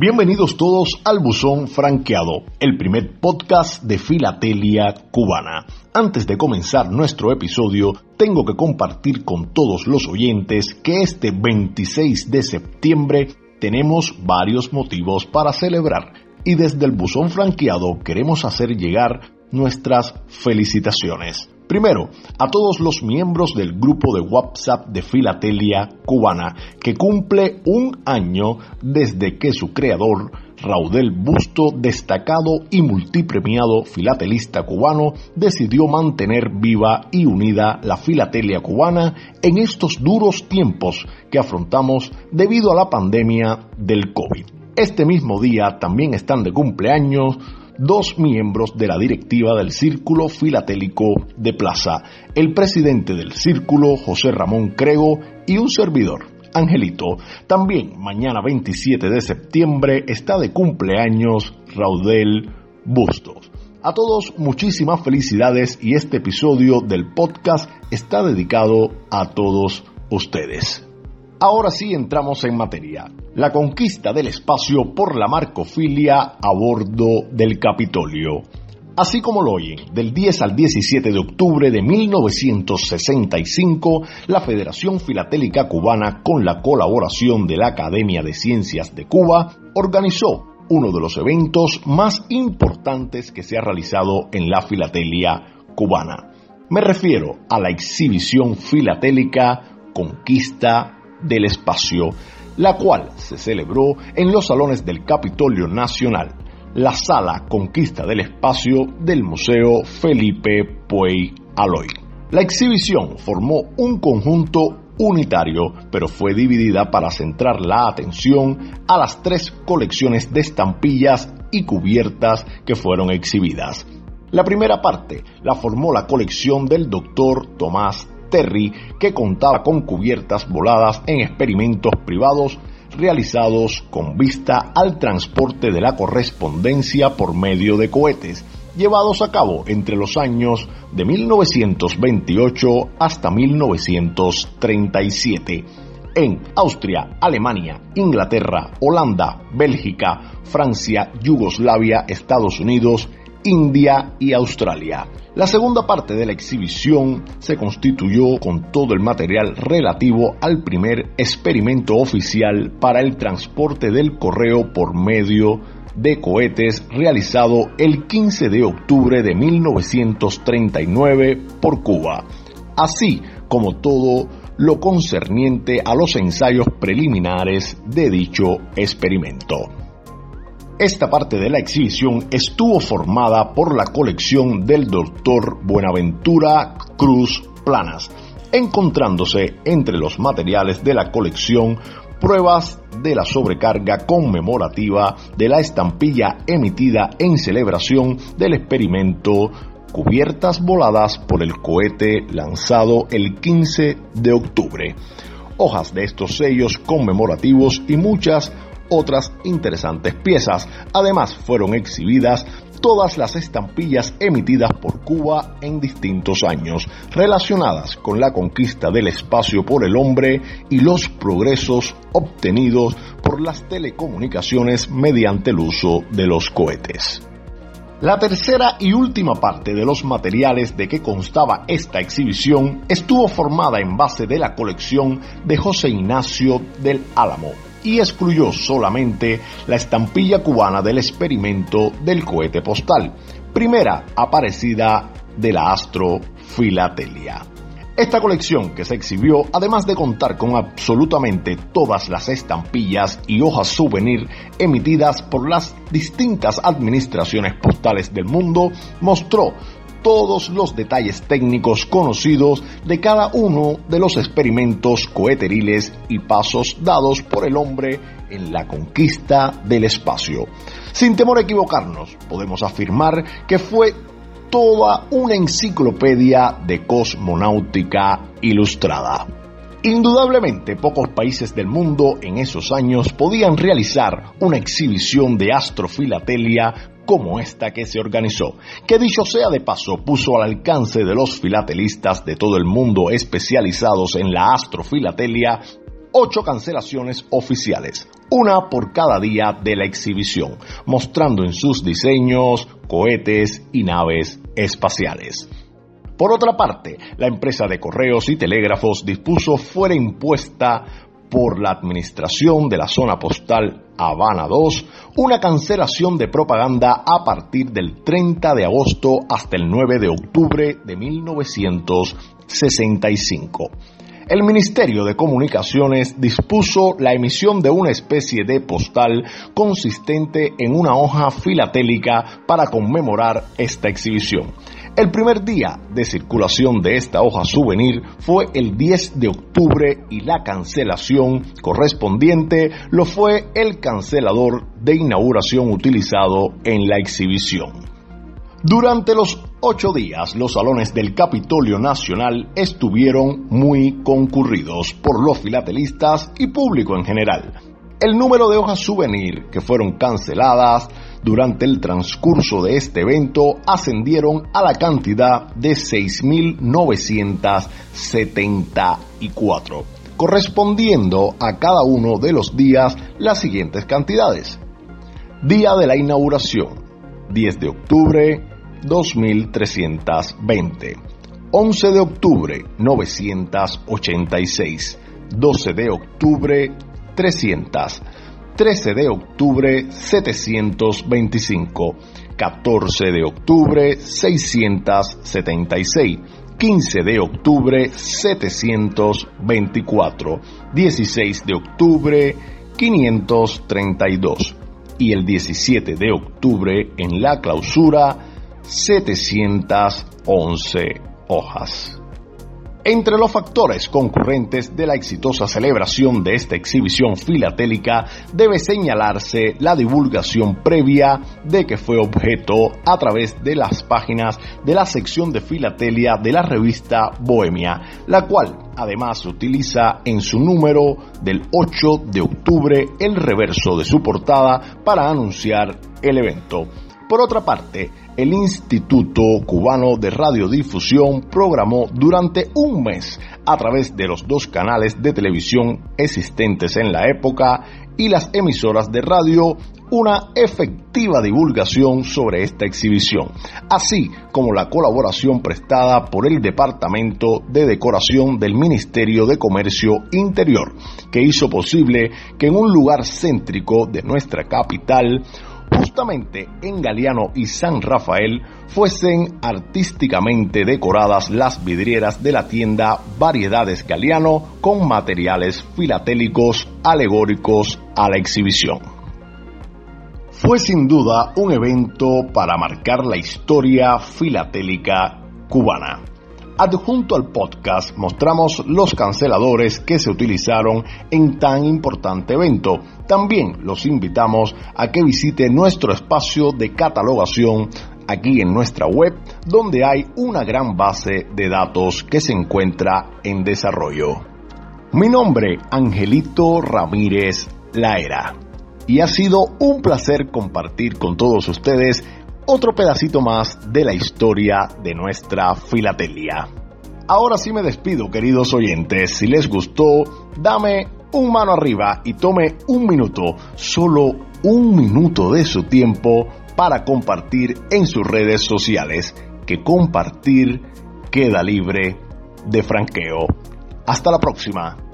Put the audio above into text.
Bienvenidos todos al Buzón Franqueado, el primer podcast de filatelia cubana. Antes de comenzar nuestro episodio, tengo que compartir con todos los oyentes que este 26 de septiembre tenemos varios motivos para celebrar y desde el Buzón Franqueado queremos hacer llegar nuestras felicitaciones. Primero, a todos los miembros del grupo de WhatsApp de Filatelia Cubana, que cumple un año desde que su creador, Raudel Busto, destacado y multipremiado filatelista cubano, decidió mantener viva y unida la filatelia cubana en estos duros tiempos que afrontamos debido a la pandemia del COVID. Este mismo día también están de cumpleaños dos miembros de la directiva del Círculo Filatélico de Plaza, el presidente del Círculo, José Ramón Crego, y un servidor, Angelito. También mañana 27 de septiembre está de cumpleaños Raudel Bustos. A todos muchísimas felicidades y este episodio del podcast está dedicado a todos ustedes. Ahora sí entramos en materia. La conquista del espacio por la marcofilia a bordo del Capitolio. Así como lo oyen, del 10 al 17 de octubre de 1965, la Federación Filatélica Cubana, con la colaboración de la Academia de Ciencias de Cuba, organizó uno de los eventos más importantes que se ha realizado en la filatelia cubana. Me refiero a la exhibición filatélica Conquista del Espacio, la cual se celebró en los salones del Capitolio Nacional, la Sala Conquista del Espacio del Museo Felipe Puey Aloy. La exhibición formó un conjunto unitario, pero fue dividida para centrar la atención a las tres colecciones de estampillas y cubiertas que fueron exhibidas. La primera parte la formó la colección del doctor Tomás Terry, que contaba con cubiertas voladas en experimentos privados realizados con vista al transporte de la correspondencia por medio de cohetes, llevados a cabo entre los años de 1928 hasta 1937 en Austria, Alemania, Inglaterra, Holanda, Bélgica, Francia, Yugoslavia, Estados Unidos, India y Australia. La segunda parte de la exhibición se constituyó con todo el material relativo al primer experimento oficial para el transporte del correo por medio de cohetes realizado el 15 de octubre de 1939 por Cuba, así como todo lo concerniente a los ensayos preliminares de dicho experimento. Esta parte de la exhibición estuvo formada por la colección del doctor Buenaventura Cruz Planas, encontrándose entre los materiales de la colección pruebas de la sobrecarga conmemorativa de la estampilla emitida en celebración del experimento cubiertas voladas por el cohete lanzado el 15 de octubre. Hojas de estos sellos conmemorativos y muchas otras interesantes piezas. Además, fueron exhibidas todas las estampillas emitidas por Cuba en distintos años, relacionadas con la conquista del espacio por el hombre y los progresos obtenidos por las telecomunicaciones mediante el uso de los cohetes. La tercera y última parte de los materiales de que constaba esta exhibición estuvo formada en base de la colección de José Ignacio del Álamo, y excluyó solamente la estampilla cubana del experimento del cohete postal, primera aparecida de la astrofilatelia. Esta colección que se exhibió, además de contar con absolutamente todas las estampillas y hojas souvenir emitidas por las distintas administraciones postales del mundo, mostró todos los detalles técnicos conocidos de cada uno de los experimentos coheteriles y pasos dados por el hombre en la conquista del espacio. Sin temor a equivocarnos, podemos afirmar que fue toda una enciclopedia de cosmonáutica ilustrada. Indudablemente pocos países del mundo en esos años podían realizar una exhibición de astrofilatelia como esta que se organizó, que dicho sea de paso puso al alcance de los filatelistas de todo el mundo especializados en la astrofilatelia ocho cancelaciones oficiales, una por cada día de la exhibición, mostrando en sus diseños cohetes y naves espaciales. Por otra parte, la empresa de correos y telégrafos dispuso fuera impuesta por la administración de la zona postal Habana 2 una cancelación de propaganda a partir del 30 de agosto hasta el 9 de octubre de 1965 el Ministerio de Comunicaciones dispuso la emisión de una especie de postal consistente en una hoja filatélica para conmemorar esta exhibición. El primer día de circulación de esta hoja souvenir fue el 10 de octubre y la cancelación correspondiente lo fue el cancelador de inauguración utilizado en la exhibición. Durante los ocho días, los salones del Capitolio Nacional estuvieron muy concurridos por los filatelistas y público en general. El número de hojas souvenir que fueron canceladas durante el transcurso de este evento ascendieron a la cantidad de 6.974, correspondiendo a cada uno de los días las siguientes cantidades. Día de la inauguración, 10 de octubre 2320. 11 de octubre 986. 12 de octubre 300. 13 de octubre 725. 14 de octubre 676. 15 de octubre 724. 16 de octubre 532 y el 17 de octubre en la clausura 711 hojas. Entre los factores concurrentes de la exitosa celebración de esta exhibición filatélica debe señalarse la divulgación previa de que fue objeto a través de las páginas de la sección de filatelia de la revista Bohemia, la cual además utiliza en su número del 8 de octubre el reverso de su portada para anunciar el evento. Por otra parte, el Instituto Cubano de Radiodifusión programó durante un mes a través de los dos canales de televisión existentes en la época y las emisoras de radio una efectiva divulgación sobre esta exhibición, así como la colaboración prestada por el Departamento de Decoración del Ministerio de Comercio Interior, que hizo posible que en un lugar céntrico de nuestra capital justamente en Galeano y San Rafael fuesen artísticamente decoradas las vidrieras de la tienda Variedades Galeano con materiales filatélicos alegóricos a la exhibición. Fue sin duda un evento para marcar la historia filatélica cubana. Adjunto al podcast mostramos los canceladores que se utilizaron en tan importante evento. También los invitamos a que visite nuestro espacio de catalogación aquí en nuestra web, donde hay una gran base de datos que se encuentra en desarrollo. Mi nombre, Angelito Ramírez Laera, y ha sido un placer compartir con todos ustedes otro pedacito más de la historia de nuestra filatelia. Ahora sí me despido, queridos oyentes. Si les gustó, dame un mano arriba y tome un minuto, solo un minuto de su tiempo para compartir en sus redes sociales, que compartir queda libre de franqueo. Hasta la próxima.